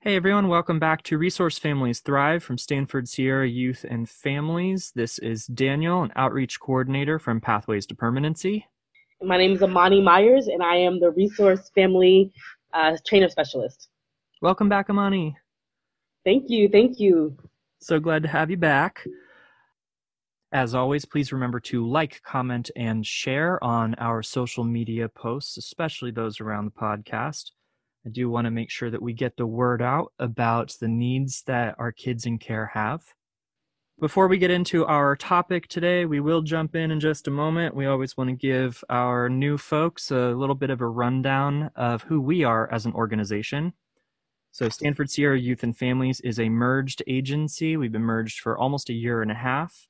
Hey everyone, welcome back to Resource Families Thrive from Stanford Sierra Youth and Families. This is Daniel, an outreach coordinator from Pathways to Permanency. My name is Amani Myers, and I am the Resource Family uh, Trainer Specialist. Welcome back, Amani. Thank you, thank you. So glad to have you back. As always, please remember to like, comment, and share on our social media posts, especially those around the podcast. I do want to make sure that we get the word out about the needs that our kids in care have. Before we get into our topic today, we will jump in in just a moment. We always want to give our new folks a little bit of a rundown of who we are as an organization. So, Stanford Sierra Youth and Families is a merged agency. We've been merged for almost a year and a half.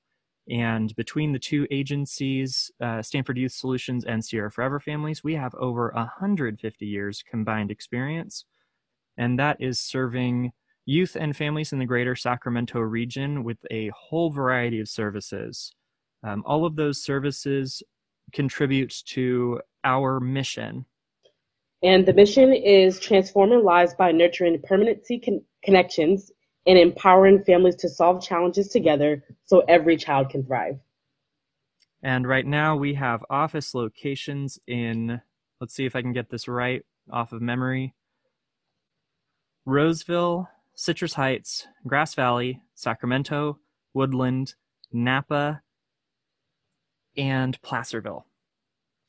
And between the two agencies, uh, Stanford Youth Solutions and Sierra Forever Families, we have over 150 years combined experience. And that is serving youth and families in the greater Sacramento region with a whole variety of services. Um, all of those services contribute to our mission. And the mission is transforming lives by nurturing permanency con- connections and empowering families to solve challenges together so every child can thrive. And right now we have office locations in, let's see if I can get this right off of memory Roseville, Citrus Heights, Grass Valley, Sacramento, Woodland, Napa, and Placerville.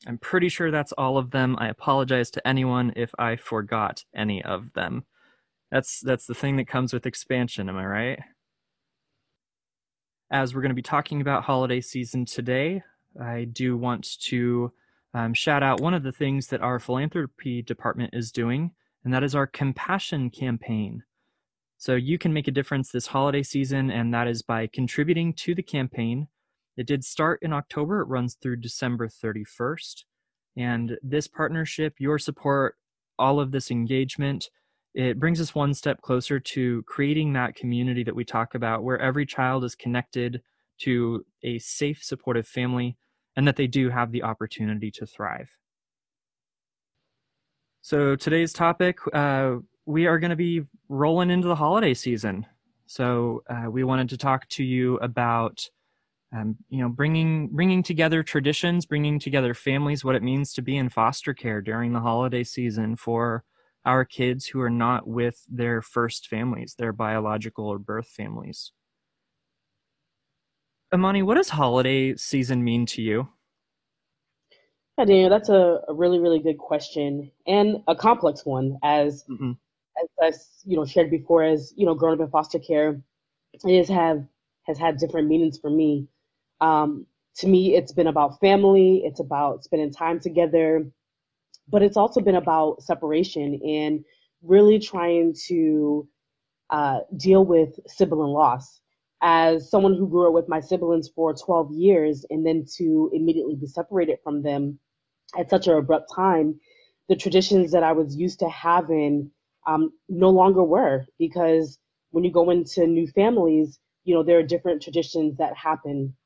I'm pretty sure that's all of them. I apologize to anyone if I forgot any of them. That's that's the thing that comes with expansion, am I right? As we're going to be talking about holiday season today, I do want to um, shout out one of the things that our philanthropy department is doing, and that is our compassion campaign. So you can make a difference this holiday season, and that is by contributing to the campaign. It did start in October, it runs through December 31st. And this partnership, your support, all of this engagement, it brings us one step closer to creating that community that we talk about where every child is connected to a safe, supportive family and that they do have the opportunity to thrive. So, today's topic uh, we are going to be rolling into the holiday season. So, uh, we wanted to talk to you about. Um, you know, bringing bringing together traditions, bringing together families, what it means to be in foster care during the holiday season for our kids who are not with their first families, their biological or birth families. Amani, what does holiday season mean to you? Hi, Daniel. That's a, a really, really good question and a complex one. As mm-hmm. as I you know shared before, as you know, growing up in foster care, it has have has had different meanings for me. Um, to me, it's been about family. It's about spending time together but it's also been about separation and really trying to uh, deal with sibling loss. As someone who grew up with my siblings for 12 years and then to immediately be separated from them at such an abrupt time, the traditions that I was used to having um, no longer were because when you go into new families, you know, there are different traditions that happen.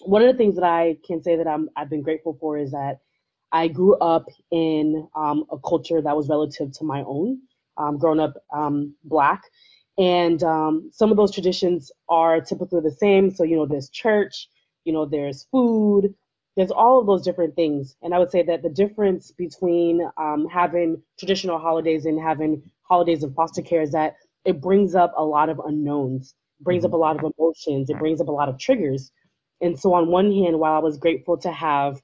One of the things that I can say that I'm, I've been grateful for is that I grew up in um, a culture that was relative to my own, um, growing up um, black. And um, some of those traditions are typically the same. So, you know, there's church, you know, there's food, there's all of those different things. And I would say that the difference between um, having traditional holidays and having holidays in foster care is that it brings up a lot of unknowns, brings up mm-hmm. a lot of emotions, it brings up a lot of triggers. And so, on one hand, while I was grateful to have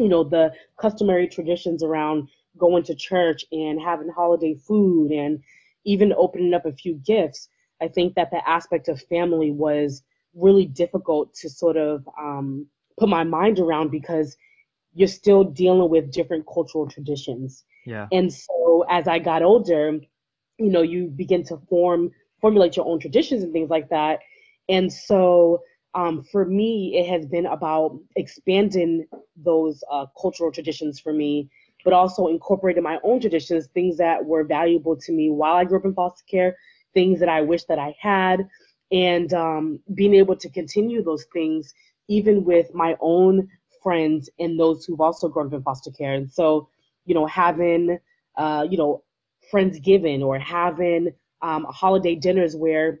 you know, the customary traditions around going to church and having holiday food and even opening up a few gifts, I think that the aspect of family was really difficult to sort of um, put my mind around because you're still dealing with different cultural traditions. Yeah. And so as I got older, you know, you begin to form formulate your own traditions and things like that. And so um, for me, it has been about expanding those uh, cultural traditions for me, but also incorporating my own traditions, things that were valuable to me while I grew up in foster care, things that I wish that I had, and um, being able to continue those things even with my own friends and those who've also grown up in foster care. And so, you know, having, uh, you know, friends Friendsgiving or having um, holiday dinners where,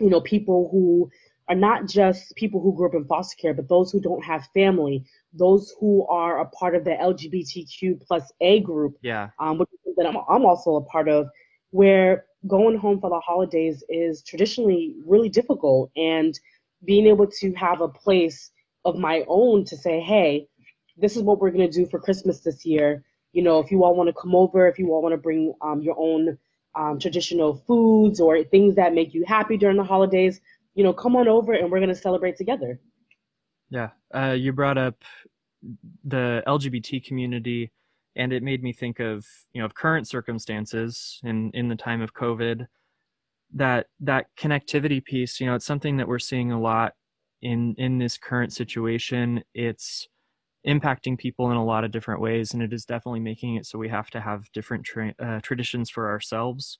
you know, people who are not just people who grew up in foster care, but those who don't have family, those who are a part of the LGBTQ plus A group, yeah, um, which that I'm, I'm also a part of, where going home for the holidays is traditionally really difficult, and being able to have a place of my own to say, hey, this is what we're gonna do for Christmas this year. You know, if you all want to come over, if you all want to bring um, your own um, traditional foods or things that make you happy during the holidays, you know, come on over and we're going to celebrate together. Yeah. Uh, you brought up the LGBT community, and it made me think of, you know, of current circumstances in, in the time of COVID. That that connectivity piece, you know, it's something that we're seeing a lot in in this current situation. It's impacting people in a lot of different ways, and it is definitely making it so we have to have different tra- uh, traditions for ourselves,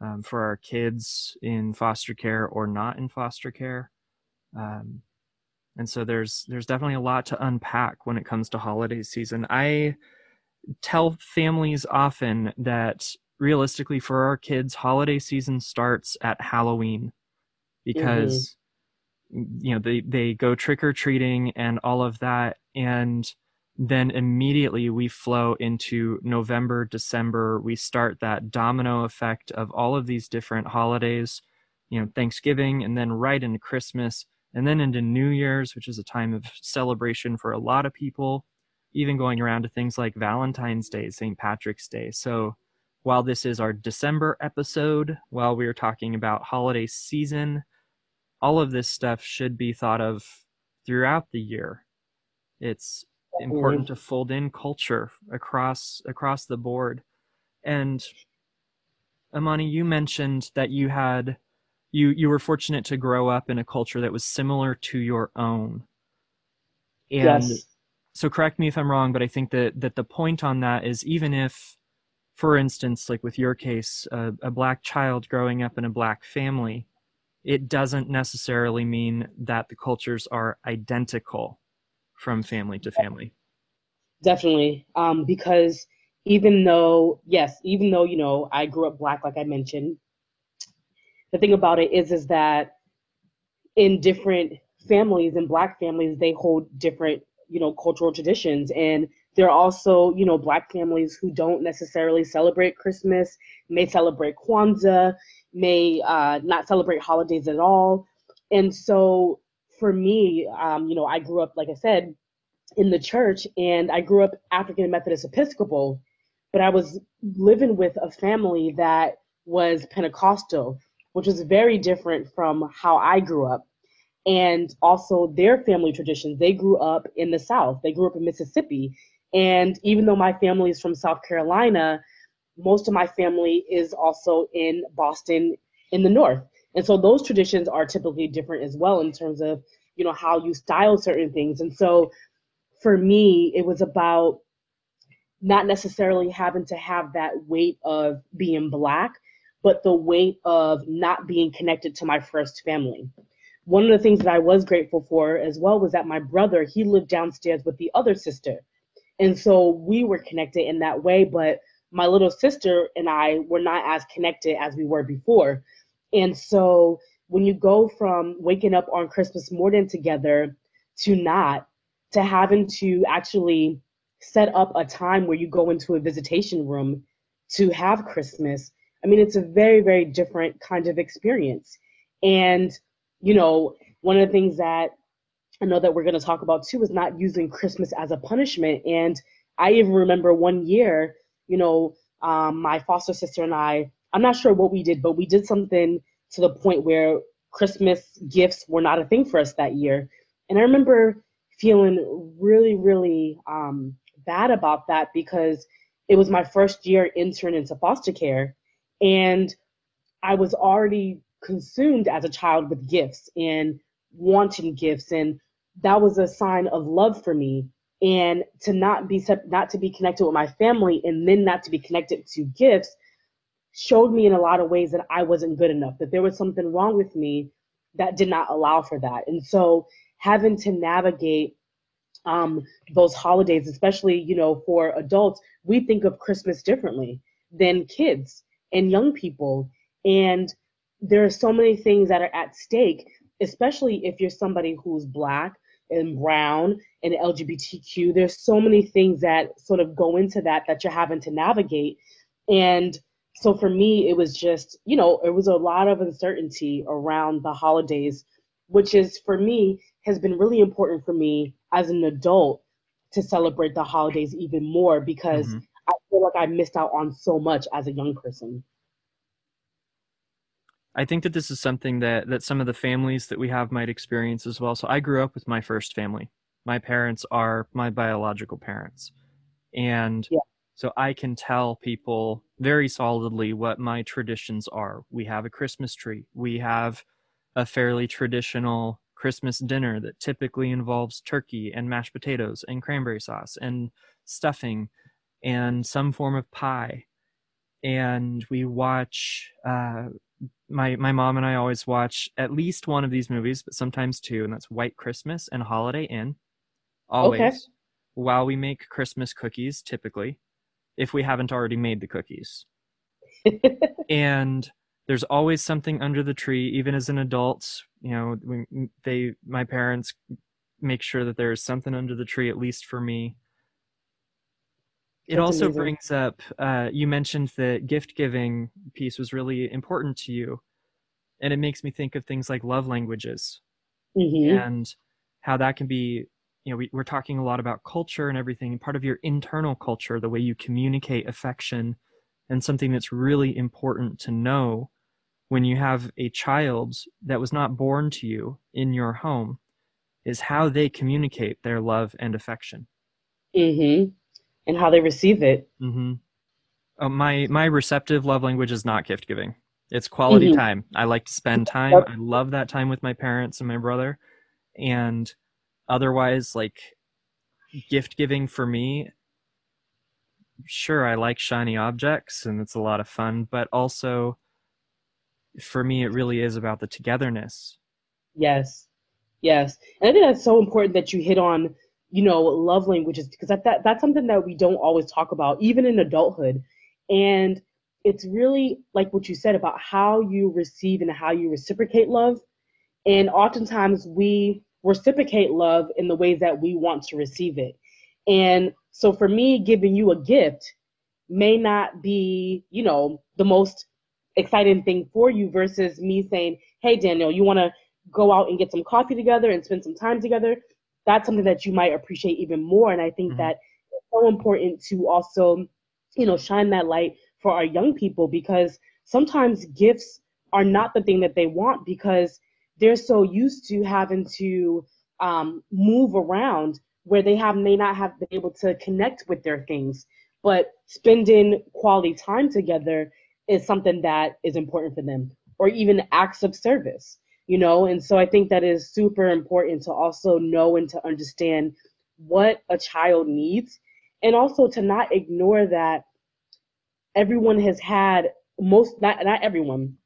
um, for our kids in foster care or not in foster care. Um, and so there's there's definitely a lot to unpack when it comes to holiday season. I tell families often that realistically for our kids, holiday season starts at Halloween because mm-hmm. you know they they go trick or treating and all of that and then immediately we flow into November, December. We start that domino effect of all of these different holidays, you know, Thanksgiving, and then right into Christmas, and then into New Year's, which is a time of celebration for a lot of people, even going around to things like Valentine's Day, St. Patrick's Day. So while this is our December episode, while we are talking about holiday season, all of this stuff should be thought of throughout the year it's important to fold in culture across across the board. And Amani, you mentioned that you had you you were fortunate to grow up in a culture that was similar to your own. And yes. so correct me if I'm wrong, but I think that that the point on that is even if for instance, like with your case, a, a black child growing up in a black family, it doesn't necessarily mean that the cultures are identical from family to family. Definitely, um, because even though yes, even though you know I grew up black, like I mentioned, the thing about it is is that in different families and black families they hold different you know cultural traditions. And there are also you know black families who don't necessarily celebrate christmas may celebrate kwanzaa may uh, not celebrate holidays at all. And so for me, um, you know, I grew up, like I said, in the church and I grew up African Methodist Episcopal, but I was living with a family that was Pentecostal, which was very different from how I grew up. And also their family traditions. They grew up in the South, they grew up in Mississippi. And even though my family is from South Carolina, most of my family is also in Boston in the North. And so those traditions are typically different as well in terms of, you know, how you style certain things. And so for me, it was about not necessarily having to have that weight of being black, but the weight of not being connected to my first family. One of the things that I was grateful for as well was that my brother, he lived downstairs with the other sister. And so we were connected in that way, but my little sister and I were not as connected as we were before. And so when you go from waking up on Christmas morning together to not, to having to actually set up a time where you go into a visitation room to have Christmas, I mean, it's a very, very different kind of experience. And, you know, one of the things that I know that we're going to talk about too is not using Christmas as a punishment. And I even remember one year, you know, um, my foster sister and I, I'm not sure what we did, but we did something to the point where Christmas gifts were not a thing for us that year. And I remember feeling really, really um, bad about that because it was my first year intern into foster care. And I was already consumed as a child with gifts and wanting gifts. And that was a sign of love for me. And to not be not to be connected with my family and then not to be connected to gifts showed me in a lot of ways that I wasn't good enough, that there was something wrong with me that did not allow for that. And so having to navigate um, those holidays, especially, you know, for adults, we think of Christmas differently than kids and young people. And there are so many things that are at stake, especially if you're somebody who's black and brown and LGBTQ. There's so many things that sort of go into that that you're having to navigate. And so for me, it was just, you know, it was a lot of uncertainty around the holidays, which is for me has been really important for me as an adult to celebrate the holidays even more because mm-hmm. I feel like I missed out on so much as a young person. I think that this is something that that some of the families that we have might experience as well. So I grew up with my first family. My parents are my biological parents. And yeah. so I can tell people very solidly what my traditions are. We have a Christmas tree. We have a fairly traditional Christmas dinner that typically involves turkey and mashed potatoes and cranberry sauce and stuffing and some form of pie. And we watch, uh, my, my mom and I always watch at least one of these movies, but sometimes two, and that's White Christmas and Holiday Inn. Always. Okay. While we make Christmas cookies, typically, if we haven't already made the cookies. and there's always something under the tree even as an adult you know they my parents make sure that there's something under the tree at least for me it That's also amazing. brings up uh, you mentioned that gift giving piece was really important to you and it makes me think of things like love languages mm-hmm. and how that can be you know we, we're talking a lot about culture and everything part of your internal culture the way you communicate affection and something that's really important to know when you have a child that was not born to you in your home is how they communicate their love and affection. Mm-hmm. And how they receive it. Mm-hmm. Oh, my my receptive love language is not gift giving. It's quality mm-hmm. time. I like to spend time. I love that time with my parents and my brother. And otherwise, like gift giving for me, sure, I like shiny objects and it's a lot of fun, but also for me, it really is about the togetherness. Yes, yes, and I think that's so important that you hit on, you know, love languages because that, that that's something that we don't always talk about, even in adulthood, and it's really like what you said about how you receive and how you reciprocate love, and oftentimes we reciprocate love in the ways that we want to receive it, and so for me, giving you a gift may not be, you know, the most exciting thing for you versus me saying, hey, Daniel, you want to go out and get some coffee together and spend some time together? That's something that you might appreciate even more. And I think mm-hmm. that it's so important to also, you know, shine that light for our young people because sometimes gifts are not the thing that they want because they're so used to having to um, move around where they have may not have been able to connect with their things. But spending quality time together is something that is important for them or even acts of service you know? And so i think that is super important to also know and to understand what a child needs and also to not ignore that everyone has had most not not everyone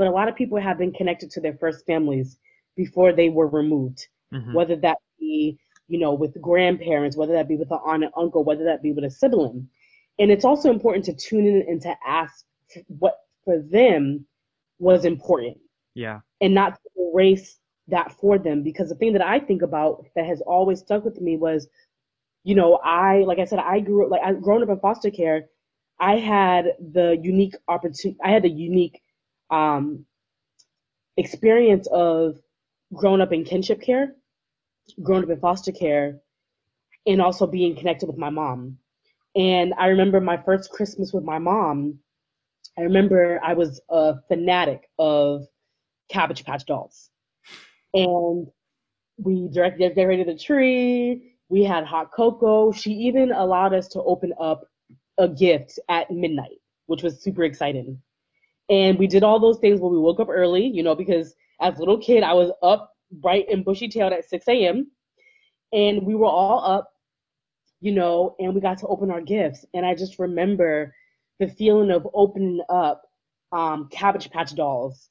but a lot of people have been connected to their first families before they were removed mm-hmm. whether that be you know with grandparents whether that be with an aunt and uncle whether that be with a sibling and it's also important to tune in and to ask what for them was important. Yeah. And not erase that for them because the thing that I think about that has always stuck with me was, you know, I like I said, I grew up like I grown up in foster care. I had the unique opportunity. I had the unique um, experience of growing up in kinship care, growing up in foster care, and also being connected with my mom. And I remember my first Christmas with my mom I remember I was a fanatic of Cabbage Patch Dolls. And we directed, decorated the tree. We had hot cocoa. She even allowed us to open up a gift at midnight, which was super exciting. And we did all those things when we woke up early, you know, because as a little kid, I was up bright and bushy tailed at 6 a.m. And we were all up, you know, and we got to open our gifts. And I just remember the feeling of opening up um, Cabbage Patch Dolls,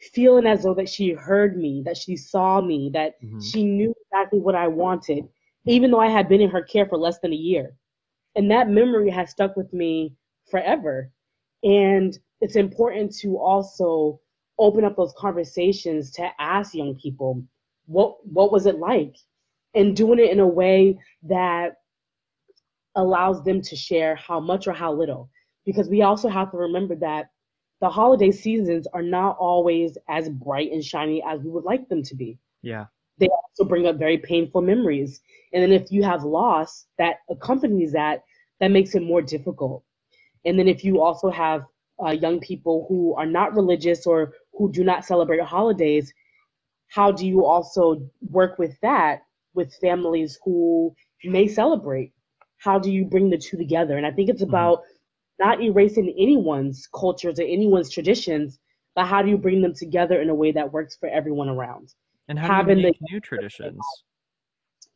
feeling as though that she heard me, that she saw me, that mm-hmm. she knew exactly what I wanted, even though I had been in her care for less than a year. And that memory has stuck with me forever. And it's important to also open up those conversations to ask young people what what was it like? And doing it in a way that allows them to share how much or how little. Because we also have to remember that the holiday seasons are not always as bright and shiny as we would like them to be. Yeah. They also bring up very painful memories. And then if you have loss that accompanies that that makes it more difficult. And then if you also have uh, young people who are not religious or who do not celebrate holidays, how do you also work with that with families who may celebrate? How do you bring the two together? And I think it's mm-hmm. about not erasing anyone's cultures or anyone's traditions, but how do you bring them together in a way that works for everyone around? And how Having do you make the, new traditions?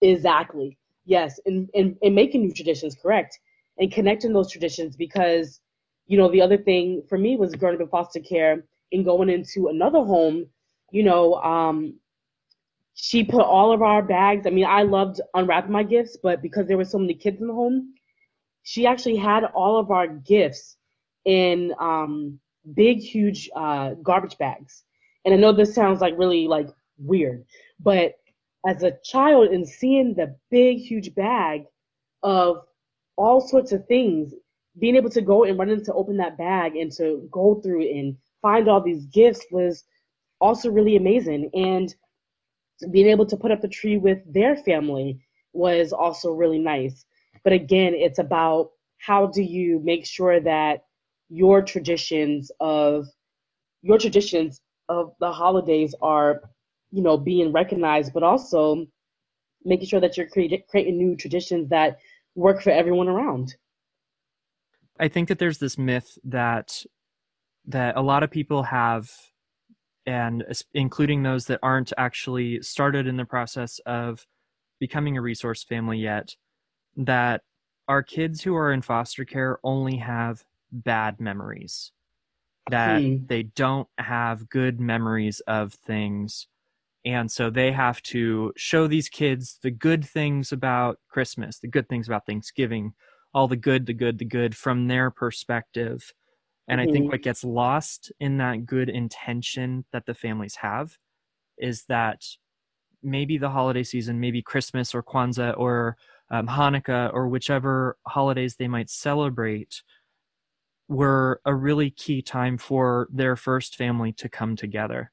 Exactly. Yes, and, and, and making new traditions, correct. And connecting those traditions because, you know, the other thing for me was growing up in foster care and going into another home, you know, um, she put all of our bags. I mean, I loved unwrapping my gifts, but because there were so many kids in the home, she actually had all of our gifts in um, big, huge uh, garbage bags. And I know this sounds like really like weird, but as a child and seeing the big, huge bag of all sorts of things, being able to go and run to open that bag and to go through and find all these gifts was also really amazing. And being able to put up the tree with their family was also really nice. But again, it's about how do you make sure that your traditions of your traditions of the holidays are, you know, being recognized, but also making sure that you're creating creating new traditions that work for everyone around. I think that there's this myth that that a lot of people have and including those that aren't actually started in the process of becoming a resource family yet that our kids who are in foster care only have bad memories that hmm. they don't have good memories of things and so they have to show these kids the good things about christmas the good things about thanksgiving all the good the good the good from their perspective and mm-hmm. I think mm-hmm. what gets lost in that good intention that the families have is that maybe the holiday season, maybe Christmas or Kwanzaa or um, Hanukkah or whichever holidays they might celebrate, were a really key time for their first family to come together.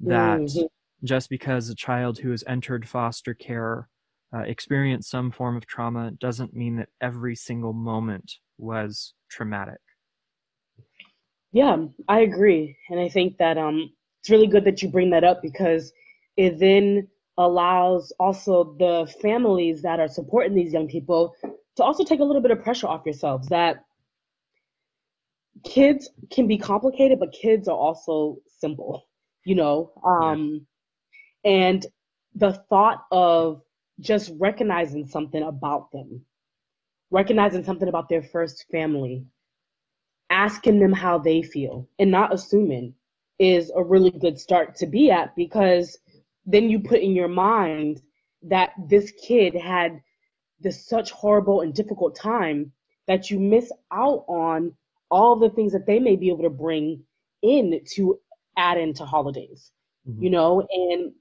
That mm-hmm. just because a child who has entered foster care uh, experienced some form of trauma doesn't mean that every single moment was traumatic. Yeah, I agree. And I think that um, it's really good that you bring that up because it then allows also the families that are supporting these young people to also take a little bit of pressure off yourselves that kids can be complicated, but kids are also simple, you know? Um, yeah. And the thought of just recognizing something about them, recognizing something about their first family, asking them how they feel and not assuming is a really good start to be at because then you put in your mind that this kid had this such horrible and difficult time that you miss out on all the things that they may be able to bring in to add into holidays mm-hmm. you know and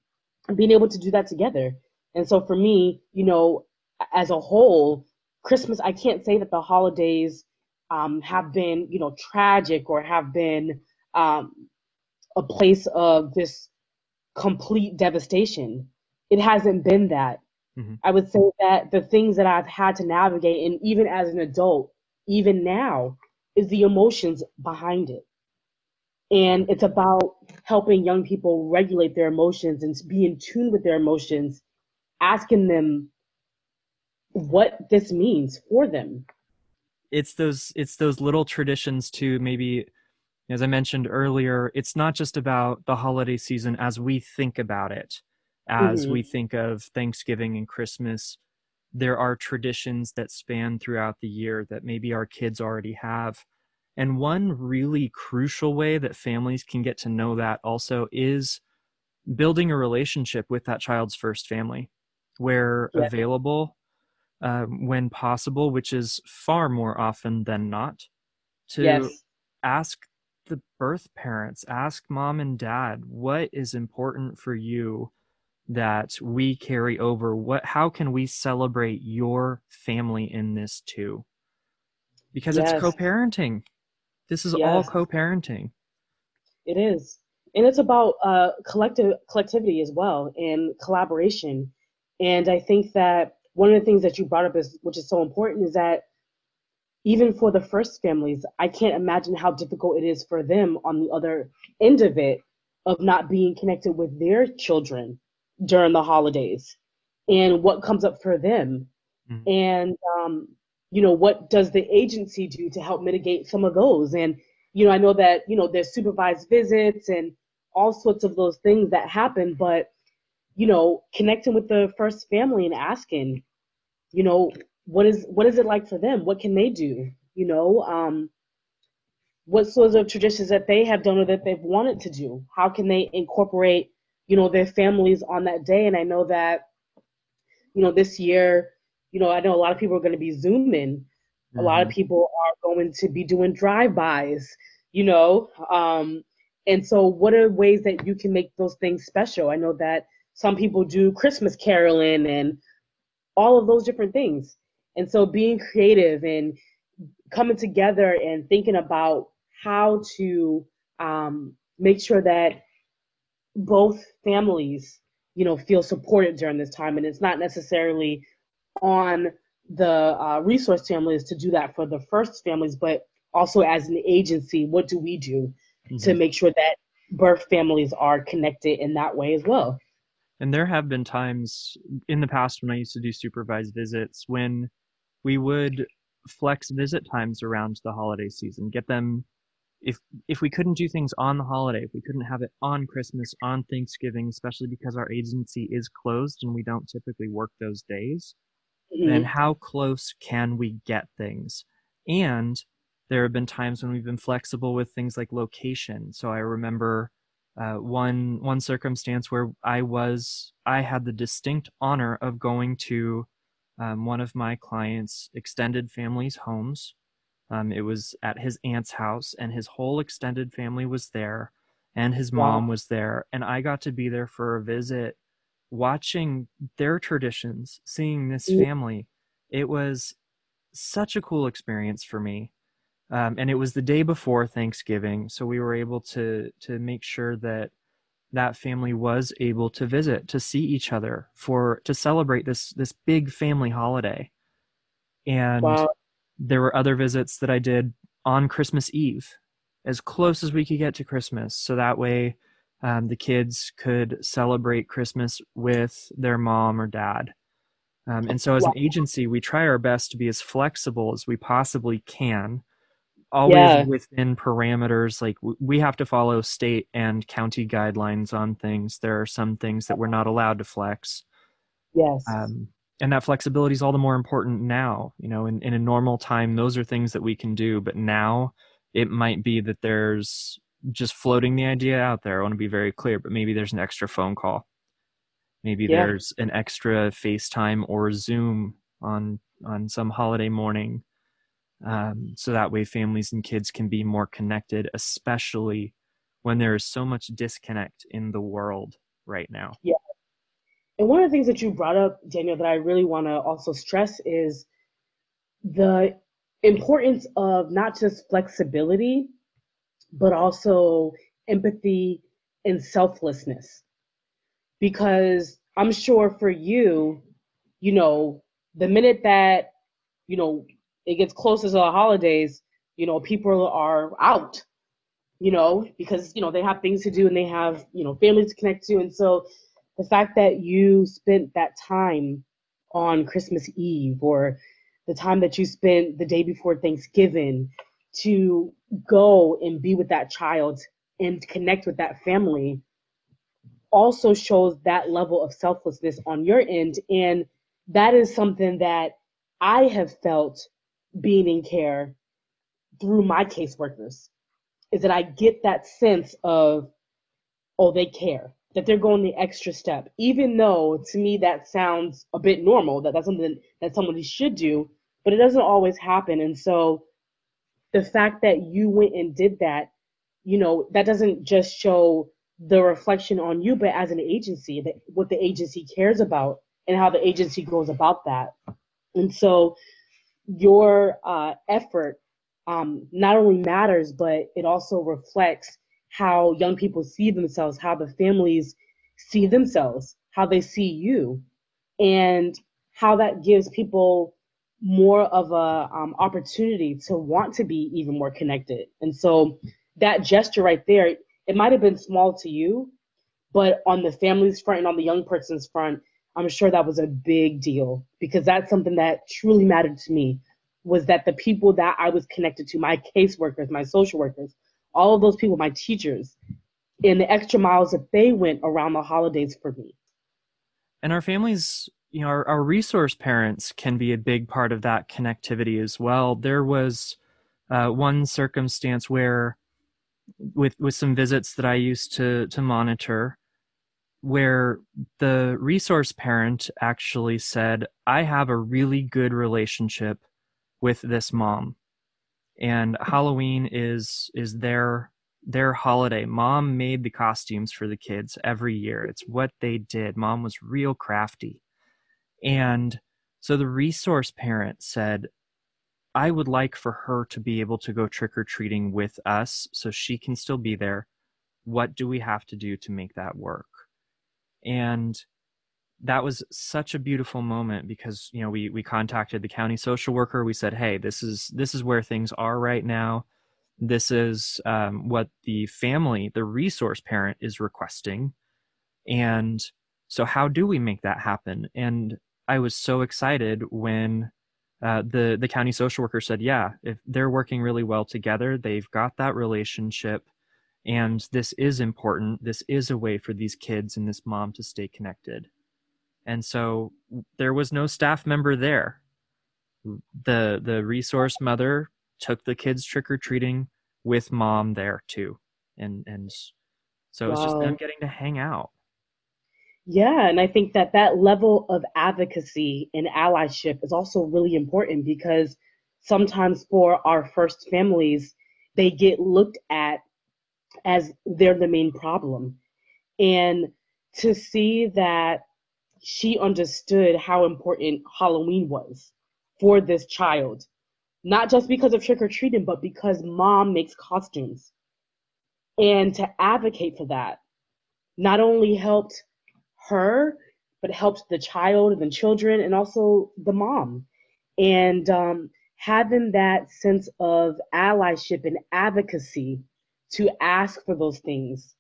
being able to do that together and so for me you know as a whole christmas i can't say that the holidays um, have been, you know, tragic or have been um, a place of this complete devastation. It hasn't been that. Mm-hmm. I would say that the things that I've had to navigate, and even as an adult, even now, is the emotions behind it. And it's about helping young people regulate their emotions and be in tune with their emotions, asking them what this means for them. It's those it's those little traditions to maybe as i mentioned earlier it's not just about the holiday season as we think about it as mm-hmm. we think of thanksgiving and christmas. There are traditions that span throughout the year that maybe our kids already have. And one really crucial way that families can get to know that also is building a relationship with that child's first family where yeah. available uh, when possible, which is far more often than not, to yes. ask the birth parents, ask mom and dad, what is important for you that we carry over? What how can we celebrate your family in this too? Because yes. it's co-parenting. This is yes. all co-parenting. It is. And it's about uh, collective collectivity as well and collaboration. And I think that one of the things that you brought up is which is so important is that even for the first families, I can't imagine how difficult it is for them on the other end of it of not being connected with their children during the holidays and what comes up for them. Mm-hmm. And, um, you know, what does the agency do to help mitigate some of those? And, you know, I know that, you know, there's supervised visits and all sorts of those things that happen, but, you know, connecting with the first family and asking, you know, what is what is it like for them? What can they do? You know, um, what sorts of traditions that they have done or that they've wanted to do? How can they incorporate, you know, their families on that day? And I know that, you know, this year, you know, I know a lot of people are going to be zooming. Mm-hmm. A lot of mm-hmm. people are going to be doing drive-bys. You know, um, and so what are ways that you can make those things special? I know that some people do Christmas caroling and all of those different things. And so being creative and coming together and thinking about how to um, make sure that both families, you know, feel supported during this time. And it's not necessarily on the uh, resource families to do that for the first families, but also as an agency, what do we do mm-hmm. to make sure that birth families are connected in that way as well? And there have been times in the past when I used to do supervised visits when we would flex visit times around the holiday season, get them if if we couldn't do things on the holiday, if we couldn't have it on Christmas, on Thanksgiving, especially because our agency is closed and we don't typically work those days, mm-hmm. then how close can we get things? And there have been times when we've been flexible with things like location. So I remember uh, one one circumstance where I was I had the distinct honor of going to um, one of my clients' extended family's homes. Um, it was at his aunt's house, and his whole extended family was there, and his mom wow. was there, and I got to be there for a visit, watching their traditions, seeing this family. It was such a cool experience for me. Um, and it was the day before Thanksgiving, so we were able to to make sure that that family was able to visit to see each other for to celebrate this this big family holiday and wow. there were other visits that i did on christmas eve as close as we could get to christmas so that way um, the kids could celebrate christmas with their mom or dad um, and so as wow. an agency we try our best to be as flexible as we possibly can always yeah. within parameters like we have to follow state and county guidelines on things. There are some things that we're not allowed to flex. Yes. Um, and that flexibility is all the more important now you know in, in a normal time those are things that we can do but now it might be that there's just floating the idea out there. I want to be very clear but maybe there's an extra phone call. Maybe yeah. there's an extra facetime or zoom on on some holiday morning um, so that way families and kids can be more connected, especially when there is so much disconnect in the world right now. Yeah. And one of the things that you brought up, Daniel, that I really want to also stress is the importance of not just flexibility, but also empathy and selflessness. Because I'm sure for you, you know, the minute that, you know, it gets closer to the holidays, you know, people are out, you know, because, you know, they have things to do and they have, you know, families to connect to. And so the fact that you spent that time on Christmas Eve or the time that you spent the day before Thanksgiving to go and be with that child and connect with that family also shows that level of selflessness on your end. And that is something that I have felt being in care through my caseworkers is that I get that sense of, oh, they care, that they're going the extra step, even though to me that sounds a bit normal, that that's something that somebody should do, but it doesn't always happen. And so the fact that you went and did that, you know, that doesn't just show the reflection on you, but as an agency, that what the agency cares about and how the agency goes about that. And so your uh, effort um, not only matters, but it also reflects how young people see themselves, how the families see themselves, how they see you, and how that gives people more of a um, opportunity to want to be even more connected. And so that gesture right there, it might have been small to you, but on the family's front and on the young person's front, I'm sure that was a big deal because that's something that truly mattered to me was that the people that I was connected to, my caseworkers, my social workers, all of those people, my teachers, and the extra miles that they went around the holidays for me. And our families, you know, our, our resource parents can be a big part of that connectivity as well. There was uh, one circumstance where, with with some visits that I used to to monitor, where the resource parent actually said, "I have a really good relationship with this mom." and Halloween is is their their holiday. Mom made the costumes for the kids every year. It's what they did. Mom was real crafty. And so the resource parent said, I would like for her to be able to go trick or treating with us so she can still be there. What do we have to do to make that work? And that was such a beautiful moment because you know we we contacted the county social worker. We said hey this is this is where things are right now. This is um, what the family the resource parent is requesting. And so how do we make that happen? And i was so excited when uh, the the county social worker said yeah if they're working really well together they've got that relationship and this is important this is a way for these kids and this mom to stay connected. And so there was no staff member there. The the resource mother took the kids trick or treating with mom there too and and so wow. it's just them getting to hang out. Yeah and i think that that level of advocacy and allyship is also really important because sometimes for our first families they get looked at as they're the main problem and to see that she understood how important Halloween was for this child. Not just because of trick or treating, but because mom makes costumes. And to advocate for that not only helped her, but helped the child and the children and also the mom. And um, having that sense of allyship and advocacy to ask for those things.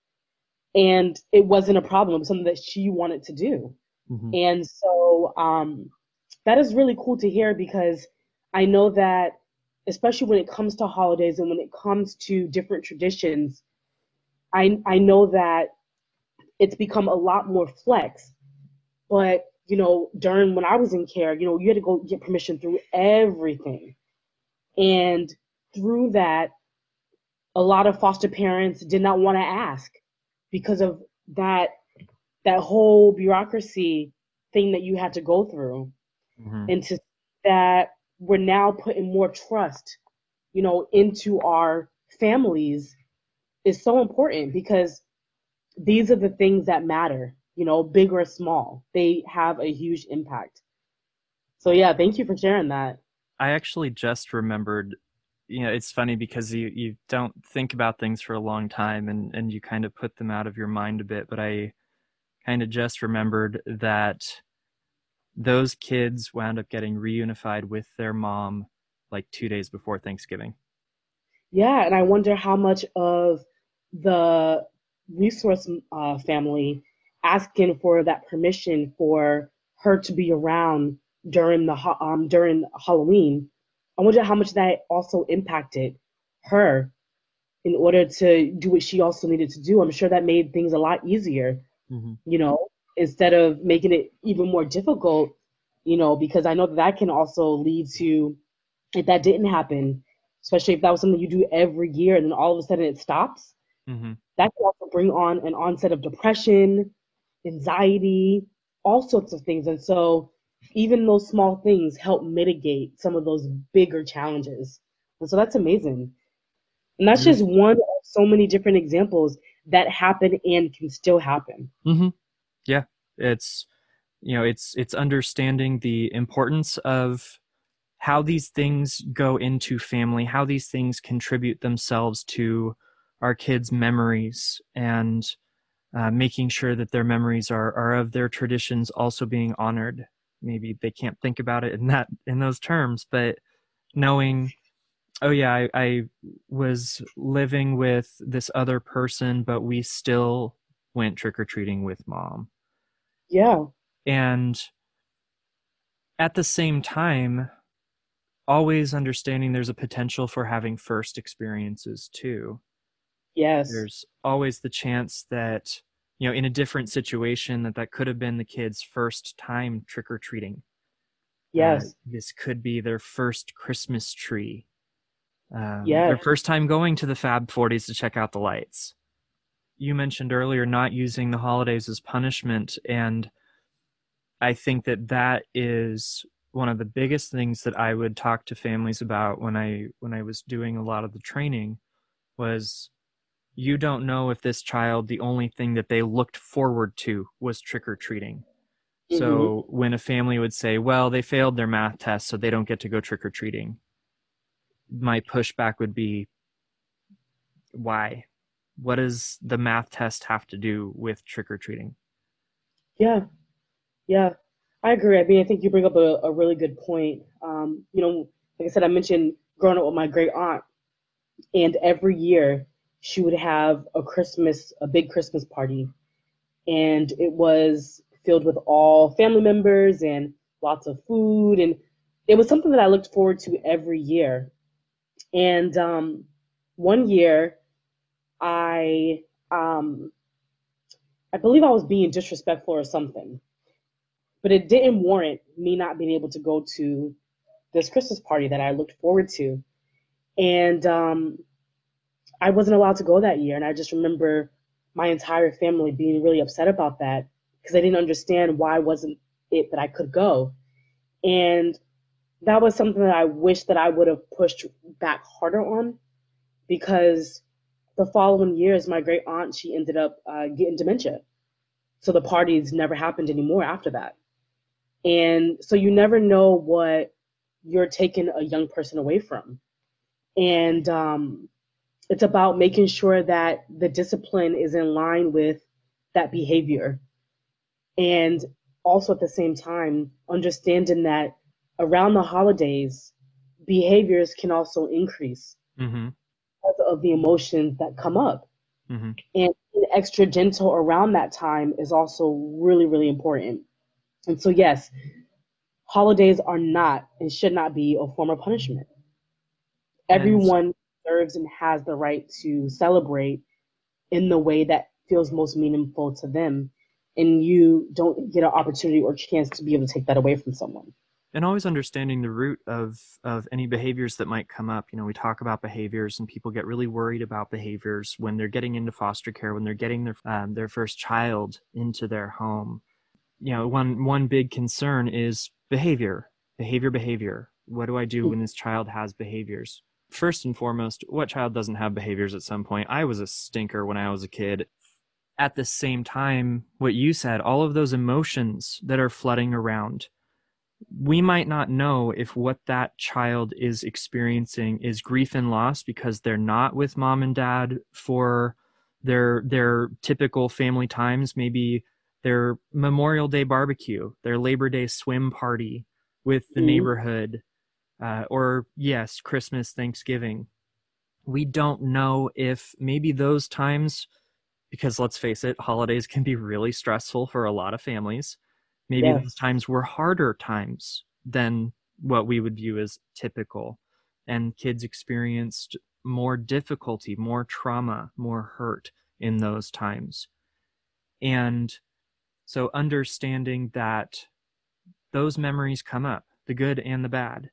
And it wasn't a problem, it was something that she wanted to do. Mm-hmm. And so um, that is really cool to hear because I know that, especially when it comes to holidays and when it comes to different traditions, I, I know that it's become a lot more flex. But, you know, during when I was in care, you know, you had to go get permission through everything. And through that, a lot of foster parents did not want to ask because of that that whole bureaucracy thing that you had to go through. Mm-hmm. and to that we're now putting more trust you know into our families is so important because these are the things that matter you know big or small they have a huge impact. So yeah thank you for sharing that. I actually just remembered you know it's funny because you you don't think about things for a long time and and you kind of put them out of your mind a bit but i kind of just remembered that those kids wound up getting reunified with their mom like two days before Thanksgiving. Yeah, and I wonder how much of the resource uh, family asking for that permission for her to be around during the um during Halloween. I wonder how much that also impacted her in order to do what she also needed to do. I'm sure that made things a lot easier mm-hmm. you know, instead of making it even more difficult, you know, because I know that that can also lead to, if that didn't happen, especially if that was something you do every year and then all of a sudden it stops, mm-hmm. that can also bring on an onset of depression, anxiety, all sorts of things. And so even those small things help mitigate some of those bigger challenges And so that's amazing. And that's mm-hmm. just one of so many different examples that happen and can still happen. Mm-hmm. Yeah, it's you know it's it's understanding the importance of how these things go into family, how these things contribute themselves to our kids' memories, and uh, making sure that their memories are are of their traditions also being honored. Maybe they can't think about it in that in those terms, but knowing oh yeah I, I, was living with this other person but we still went trick-or-treating with mom. Yeah. And at the same time always understanding there's a potential for having first experiences too. Yes. There's always the chance that you know in a different situation that that could have been the kid's first time trick-or-treating yes uh, this could be their first christmas tree um, yeah. Their first time going to the Fab 40s to check out the lights. You mentioned earlier not using the holidays as punishment, and I think that that is one of the biggest things that I would talk to families about when I when I was doing a lot of the training was you don't know if this child the only thing that they looked forward to was trick or treating. Mm-hmm. So when a family would say, "Well, they failed their math test, so they don't get to go trick or treating." my pushback would be why what does the math test have to do with trick or treating yeah yeah i agree i mean i think you bring up a, a really good point um, you know like i said i mentioned growing up with my great aunt and every year she would have a christmas a big christmas party. And it was filled with all family members and lots of food. And it was something that i looked forward to every year. And um, one year, I um, I believe I was being disrespectful or something, but it didn't warrant me not being able to go to this Christmas party that I looked forward to, and um, I wasn't allowed to go that year. And I just remember my entire family being really upset about that because they didn't understand why wasn't it that I could go, and that was something that I wish that I would have pushed back harder on because the following years, my great aunt, she ended up uh, getting dementia. So the parties never happened anymore after that. And so you never know what you're taking a young person away from. And um, it's about making sure that the discipline is in line with that behavior. And also at the same time, understanding that around the holidays, behaviors can also increase mm-hmm. because of the emotions that come up. Mm-hmm. And extra gentle around that time is also really, really important. And so, yes, holidays are not and should not be a form of punishment. Everyone deserves and has the right to celebrate in the way that feels most meaningful to them. And you don't get an opportunity or chance to be able to take that away from someone. And always understanding the root of of any behaviors that might come up. You know we talk about behaviors and people get really worried about behaviors when they're getting into foster care when they're getting their um, their first child into their home. You know one one big concern is behavior behavior behavior. What do i do when this child has behaviors first and foremost what child doesn't have behaviors at some point? I was a stinker when i was a kid. At the same time what you said all of those emotions that are flooding around we might not know if what that child is experiencing is grief and loss because they're not with mom and dad for their their typical family times. Maybe their memorial day barbecue their labor day swim party with the mm-hmm. neighborhood uh, or yes christmas thanksgiving. We don't know if maybe those times because let's face it holidays can be really stressful for a lot of families. Maybe those times were harder times than what we would view as typical. And kids experienced more difficulty more trauma more hurt in those times. And so understanding that those memories come up the good and the bad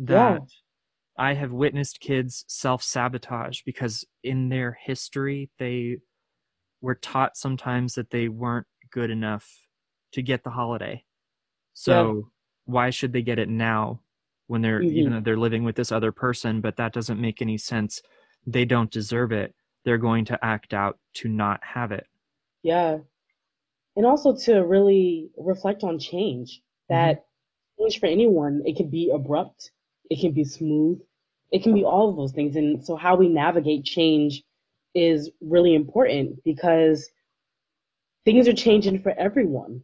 that yeah. i have witnessed kids self-sabotage because in their history they were taught sometimes that they weren't good enough to get the holiday. So yeah. why should they get it now when they're mm-hmm. even though they're living with this other person but that doesn't make any sense they don't deserve it they're going to act out to not have it yeah and also to really reflect on change that mm-hmm. change for anyone it can be abrupt it can be smooth. It can be all of those things. And so how we navigate change is really important because things are changing for everyone.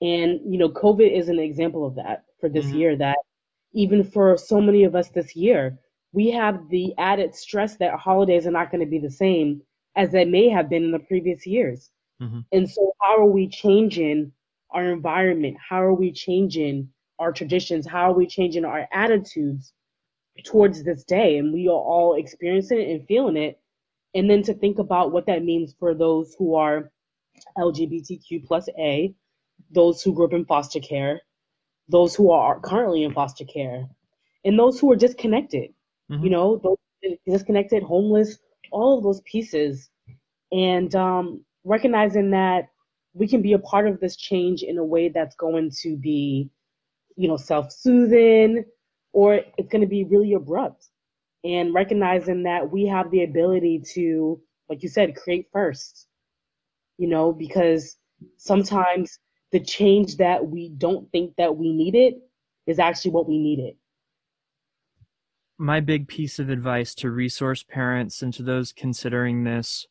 And you know covid is an example of that for this mm-hmm. year that even for so many of us this year we have the added stress that holidays are not going to be the same as they may have been in the previous years. Mm-hmm. and so how are we changing our environment? How are we changing our traditions how are we changing our attitudes towards this day? And we are all experiencing it and feeling it. And then to think about what that means for those who are lgbtq plus a those who grew up in foster care those who are currently in foster care and those who are disconnected mm-hmm. you know those disconnected homeless all of those pieces. And um, recognizing that we can be a part of this change in a way that's going to be you know self-soothing or it's going to be really abrupt. And recognizing that we have the ability to, like you said, create first, you know, because sometimes the change that we don't think that we needed is actually what we needed. My big piece of advice to resource parents and to those considering this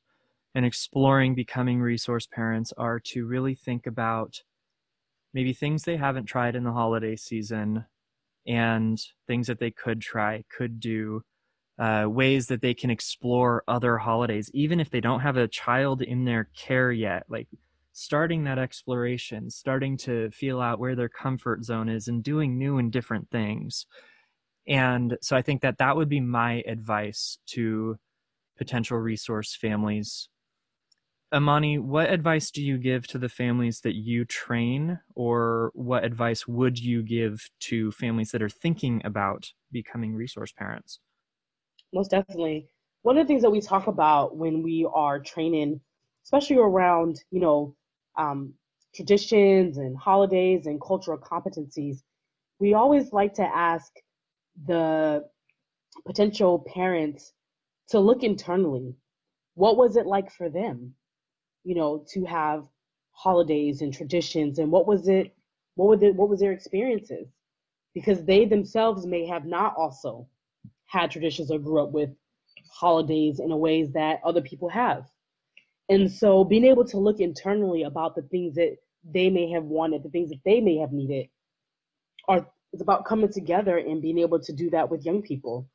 and exploring becoming resource parents are to really think about maybe things they haven't tried in the holiday season and things that they could try, could do, uh, ways that they can explore other holidays, even if they don't have a child in their care yet. Like starting that exploration, starting to feel out where their comfort zone is, and doing new and different things. And so I think that that would be my advice to potential resource families Amani, what advice do you give to the families that you train, or what advice would you give to families that are thinking about becoming resource parents? Most definitely. One of the things that we talk about when we are training, especially around, you know, um, traditions and holidays and cultural competencies, we always like to ask the potential parents to look internally. What was it like for them? You know, to have holidays and traditions and what was it what were the, what was their experiences? Because they themselves may have not also had traditions or grew up with holidays in a ways that other people have. And so being able to look internally about the things that they may have wanted the things that they may have needed are it's about coming together and being able to do that with young people.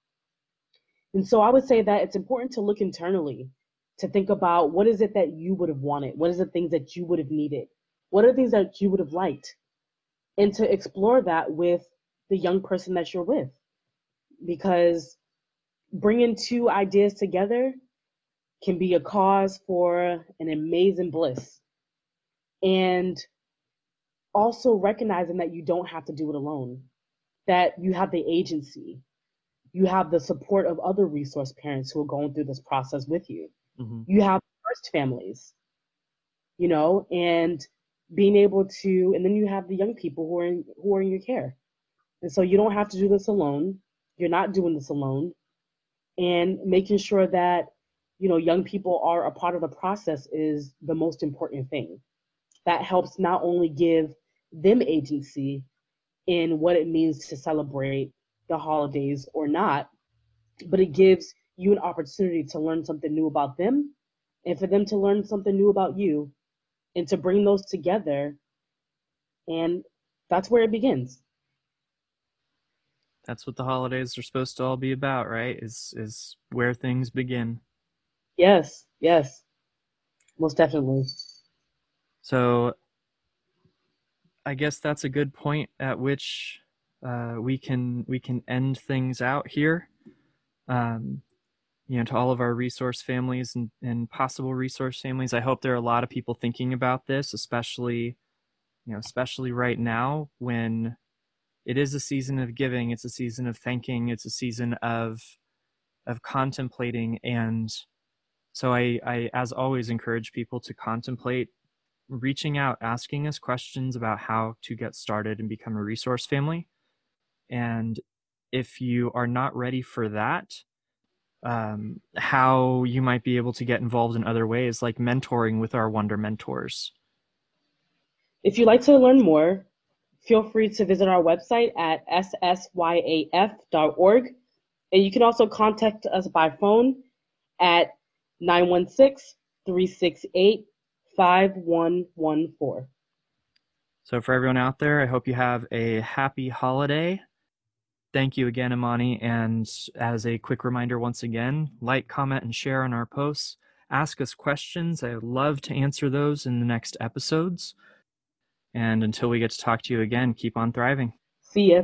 And so i would say that it's important to look internally to think about what is it that you would have wanted? What is the things that you would have needed? What are the things that you would have liked? And to explore that with the young person that you're with. Because bringing two ideas together can be a cause for an amazing bliss. And also recognizing that you don't have to do it alone, that you have the agency, you have the support of other resource parents who are going through this process with you. Mm-hmm. You have first families, you know, and being able to, and then you have the young people who are in, who are in your care, and so you don't have to do this alone. You're not doing this alone, and making sure that you know young people are a part of the process is the most important thing. That helps not only give them agency in what it means to celebrate the holidays or not, but it gives you an opportunity to learn something new about them and for them to learn something new about you and to bring those together. And that's where it begins. That's what the holidays are supposed to all be about right? Is is where things begin. Yes yes. Most definitely. So i guess that's a good point at which uh, we can we can end things out here. Um, you know to all of our resource families and, and possible resource families. I hope there are a lot of people thinking about this especially you know especially right now when it is a season of giving it's a season of thanking it's a season of of contemplating. And so i i as always encourage people to contemplate reaching out asking us questions about how to get started and become a resource family. And if you are not ready for that, um, how you might be able to get involved in other ways, like mentoring with our Wonder Mentors. If you'd like to learn more, feel free to visit our website at ssyaf.org. And you can also contact us by phone at 916 368 5114. So, for everyone out there, I hope you have a happy holiday. Thank you again, Imani. And as a quick reminder, once again, like, comment, and share on our posts. Ask us questions. I love to answer those in the next episodes. And until we get to talk to you again, keep on thriving. See ya.